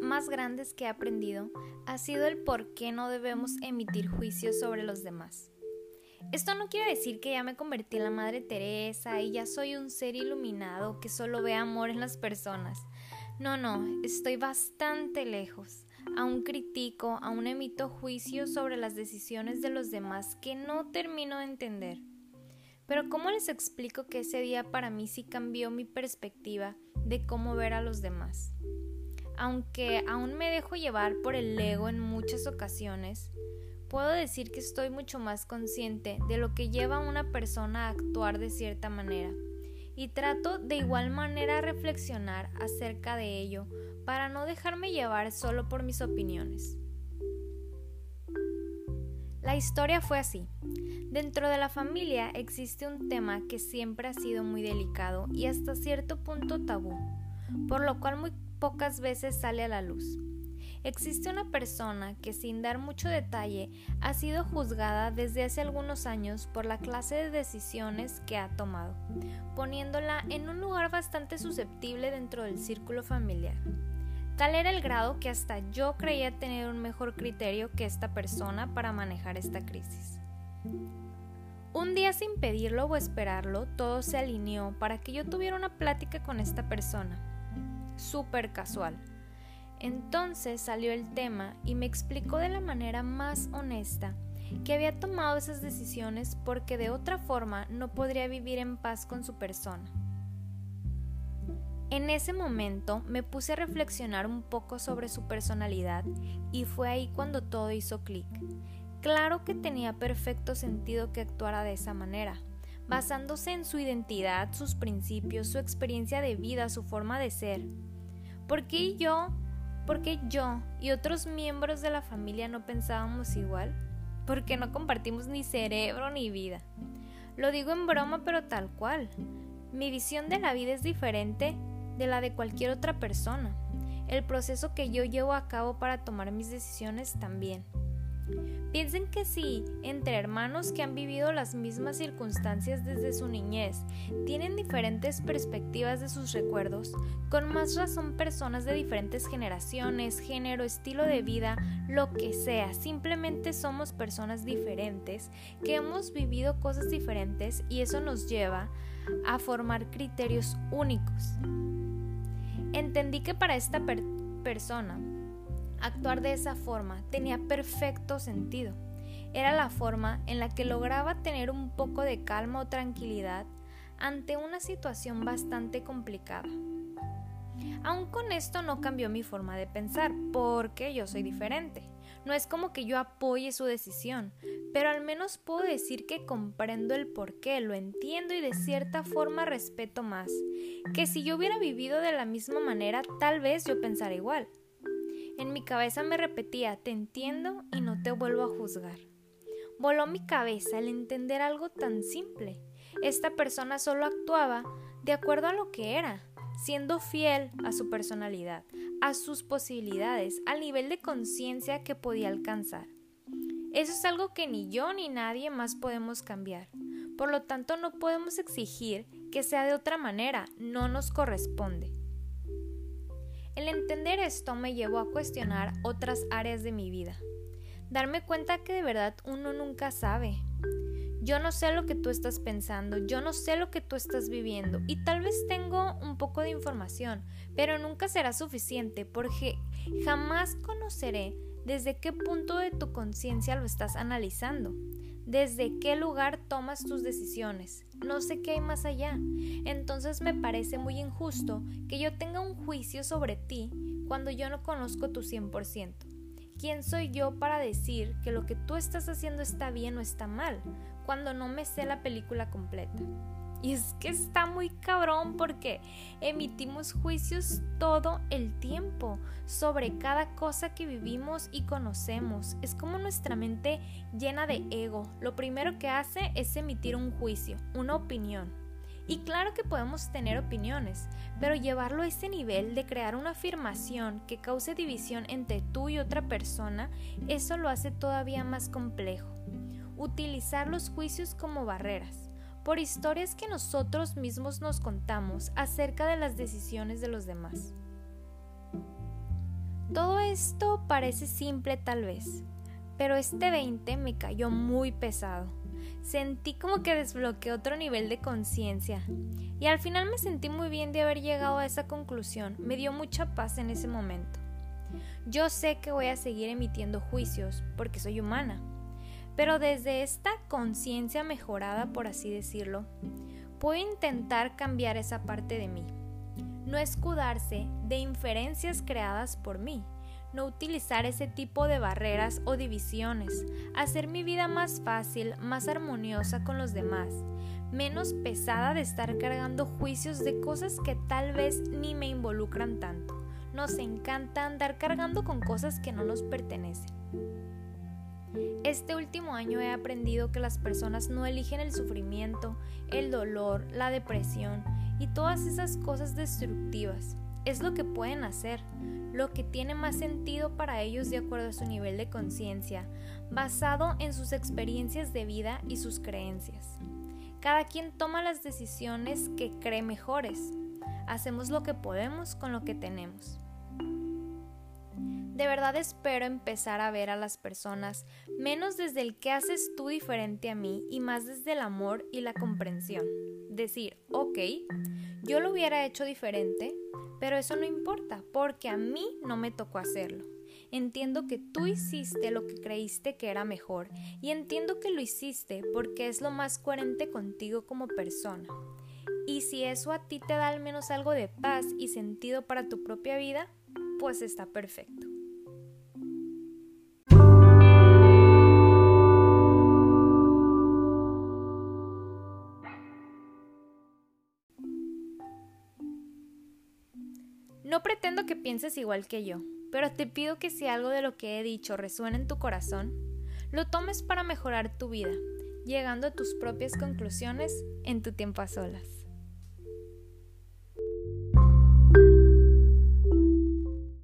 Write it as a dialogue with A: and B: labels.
A: más grandes que he aprendido ha sido el por qué no debemos emitir juicios sobre los demás. Esto no quiere decir que ya me convertí en la Madre Teresa y ya soy un ser iluminado que solo ve amor en las personas. No, no, estoy bastante lejos. Aún critico, aún emito juicios sobre las decisiones de los demás que no termino de entender. Pero ¿cómo les explico que ese día para mí sí cambió mi perspectiva de cómo ver a los demás? Aunque aún me dejo llevar por el ego en muchas ocasiones, puedo decir que estoy mucho más consciente de lo que lleva a una persona a actuar de cierta manera y trato de igual manera reflexionar acerca de ello para no dejarme llevar solo por mis opiniones. La historia fue así. Dentro de la familia existe un tema que siempre ha sido muy delicado y hasta cierto punto tabú, por lo cual muy pocas veces sale a la luz. Existe una persona que sin dar mucho detalle ha sido juzgada desde hace algunos años por la clase de decisiones que ha tomado, poniéndola en un lugar bastante susceptible dentro del círculo familiar. Tal era el grado que hasta yo creía tener un mejor criterio que esta persona para manejar esta crisis. Un día sin pedirlo o esperarlo, todo se alineó para que yo tuviera una plática con esta persona. Súper casual entonces salió el tema y me explicó de la manera más honesta que había tomado esas decisiones porque de otra forma no podría vivir en paz con su persona. En ese momento me puse a reflexionar un poco sobre su personalidad y fue ahí cuando todo hizo clic. Claro que tenía perfecto sentido que actuara de esa manera, basándose en su identidad, sus principios, su experiencia de vida, su forma de ser. ¿Por qué yo porque yo y otros miembros de la familia no pensábamos igual? Porque no compartimos ni cerebro ni vida. Lo digo en broma, pero tal cual. Mi visión de la vida es diferente de la de cualquier otra persona. El proceso que yo llevo a cabo para tomar mis decisiones también. Piensen que si entre hermanos que han vivido las mismas circunstancias desde su niñez tienen diferentes perspectivas de sus recuerdos, con más razón personas de diferentes generaciones, género, estilo de vida, lo que sea, simplemente somos personas diferentes que hemos vivido cosas diferentes y eso nos lleva a formar criterios únicos. Entendí que para esta persona Actuar de esa forma tenía perfecto sentido. Era la forma en la que lograba tener un poco de calma o tranquilidad ante una situación bastante complicada. Aún con esto no cambió mi forma de pensar, porque yo soy diferente. No es como que yo apoye su decisión, pero al menos puedo decir que comprendo el por qué, lo entiendo y de cierta forma respeto más. Que si yo hubiera vivido de la misma manera, tal vez yo pensara igual. En mi cabeza me repetía, te entiendo y no te vuelvo a juzgar. Voló mi cabeza el entender algo tan simple. Esta persona solo actuaba de acuerdo a lo que era, siendo fiel a su personalidad, a sus posibilidades, al nivel de conciencia que podía alcanzar. Eso es algo que ni yo ni nadie más podemos cambiar. Por lo tanto, no podemos exigir que sea de otra manera, no nos corresponde. El entender esto me llevó a cuestionar otras áreas de mi vida. Darme cuenta que de verdad uno nunca sabe. Yo no sé lo que tú estás pensando, yo no sé lo que tú estás viviendo y tal vez tengo un poco de información, pero nunca será suficiente porque jamás conoceré desde qué punto de tu conciencia lo estás analizando desde qué lugar tomas tus decisiones. No sé qué hay más allá. Entonces me parece muy injusto que yo tenga un juicio sobre ti cuando yo no conozco tu 100%. ¿Quién soy yo para decir que lo que tú estás haciendo está bien o está mal cuando no me sé la película completa? Y es que está muy cabrón porque emitimos juicios todo el tiempo sobre cada cosa que vivimos y conocemos. Es como nuestra mente llena de ego. Lo primero que hace es emitir un juicio, una opinión. Y claro que podemos tener opiniones, pero llevarlo a ese nivel de crear una afirmación que cause división entre tú y otra persona, eso lo hace todavía más complejo. Utilizar los juicios como barreras por historias que nosotros mismos nos contamos acerca de las decisiones de los demás. Todo esto parece simple tal vez, pero este 20 me cayó muy pesado. Sentí como que desbloqueé otro nivel de conciencia y al final me sentí muy bien de haber llegado a esa conclusión. Me dio mucha paz en ese momento. Yo sé que voy a seguir emitiendo juicios porque soy humana, pero desde esta conciencia mejorada, por así decirlo, puedo intentar cambiar esa parte de mí. No escudarse de inferencias creadas por mí, no utilizar ese tipo de barreras o divisiones, hacer mi vida más fácil, más armoniosa con los demás, menos pesada de estar cargando juicios de cosas que tal vez ni me involucran tanto. Nos encanta andar cargando con cosas que no nos pertenecen. Este último año he aprendido que las personas no eligen el sufrimiento, el dolor, la depresión y todas esas cosas destructivas. Es lo que pueden hacer, lo que tiene más sentido para ellos de acuerdo a su nivel de conciencia, basado en sus experiencias de vida y sus creencias. Cada quien toma las decisiones que cree mejores. Hacemos lo que podemos con lo que tenemos. De verdad espero empezar a ver a las personas menos desde el que haces tú diferente a mí y más desde el amor y la comprensión. Decir, ok, yo lo hubiera hecho diferente, pero eso no importa porque a mí no me tocó hacerlo. Entiendo que tú hiciste lo que creíste que era mejor y entiendo que lo hiciste porque es lo más coherente contigo como persona. Y si eso a ti te da al menos algo de paz y sentido para tu propia vida, pues está perfecto. Pienses igual que yo, pero te pido que si algo de lo que he dicho resuena en tu corazón, lo tomes para mejorar tu vida, llegando a tus propias conclusiones en tu tiempo a solas.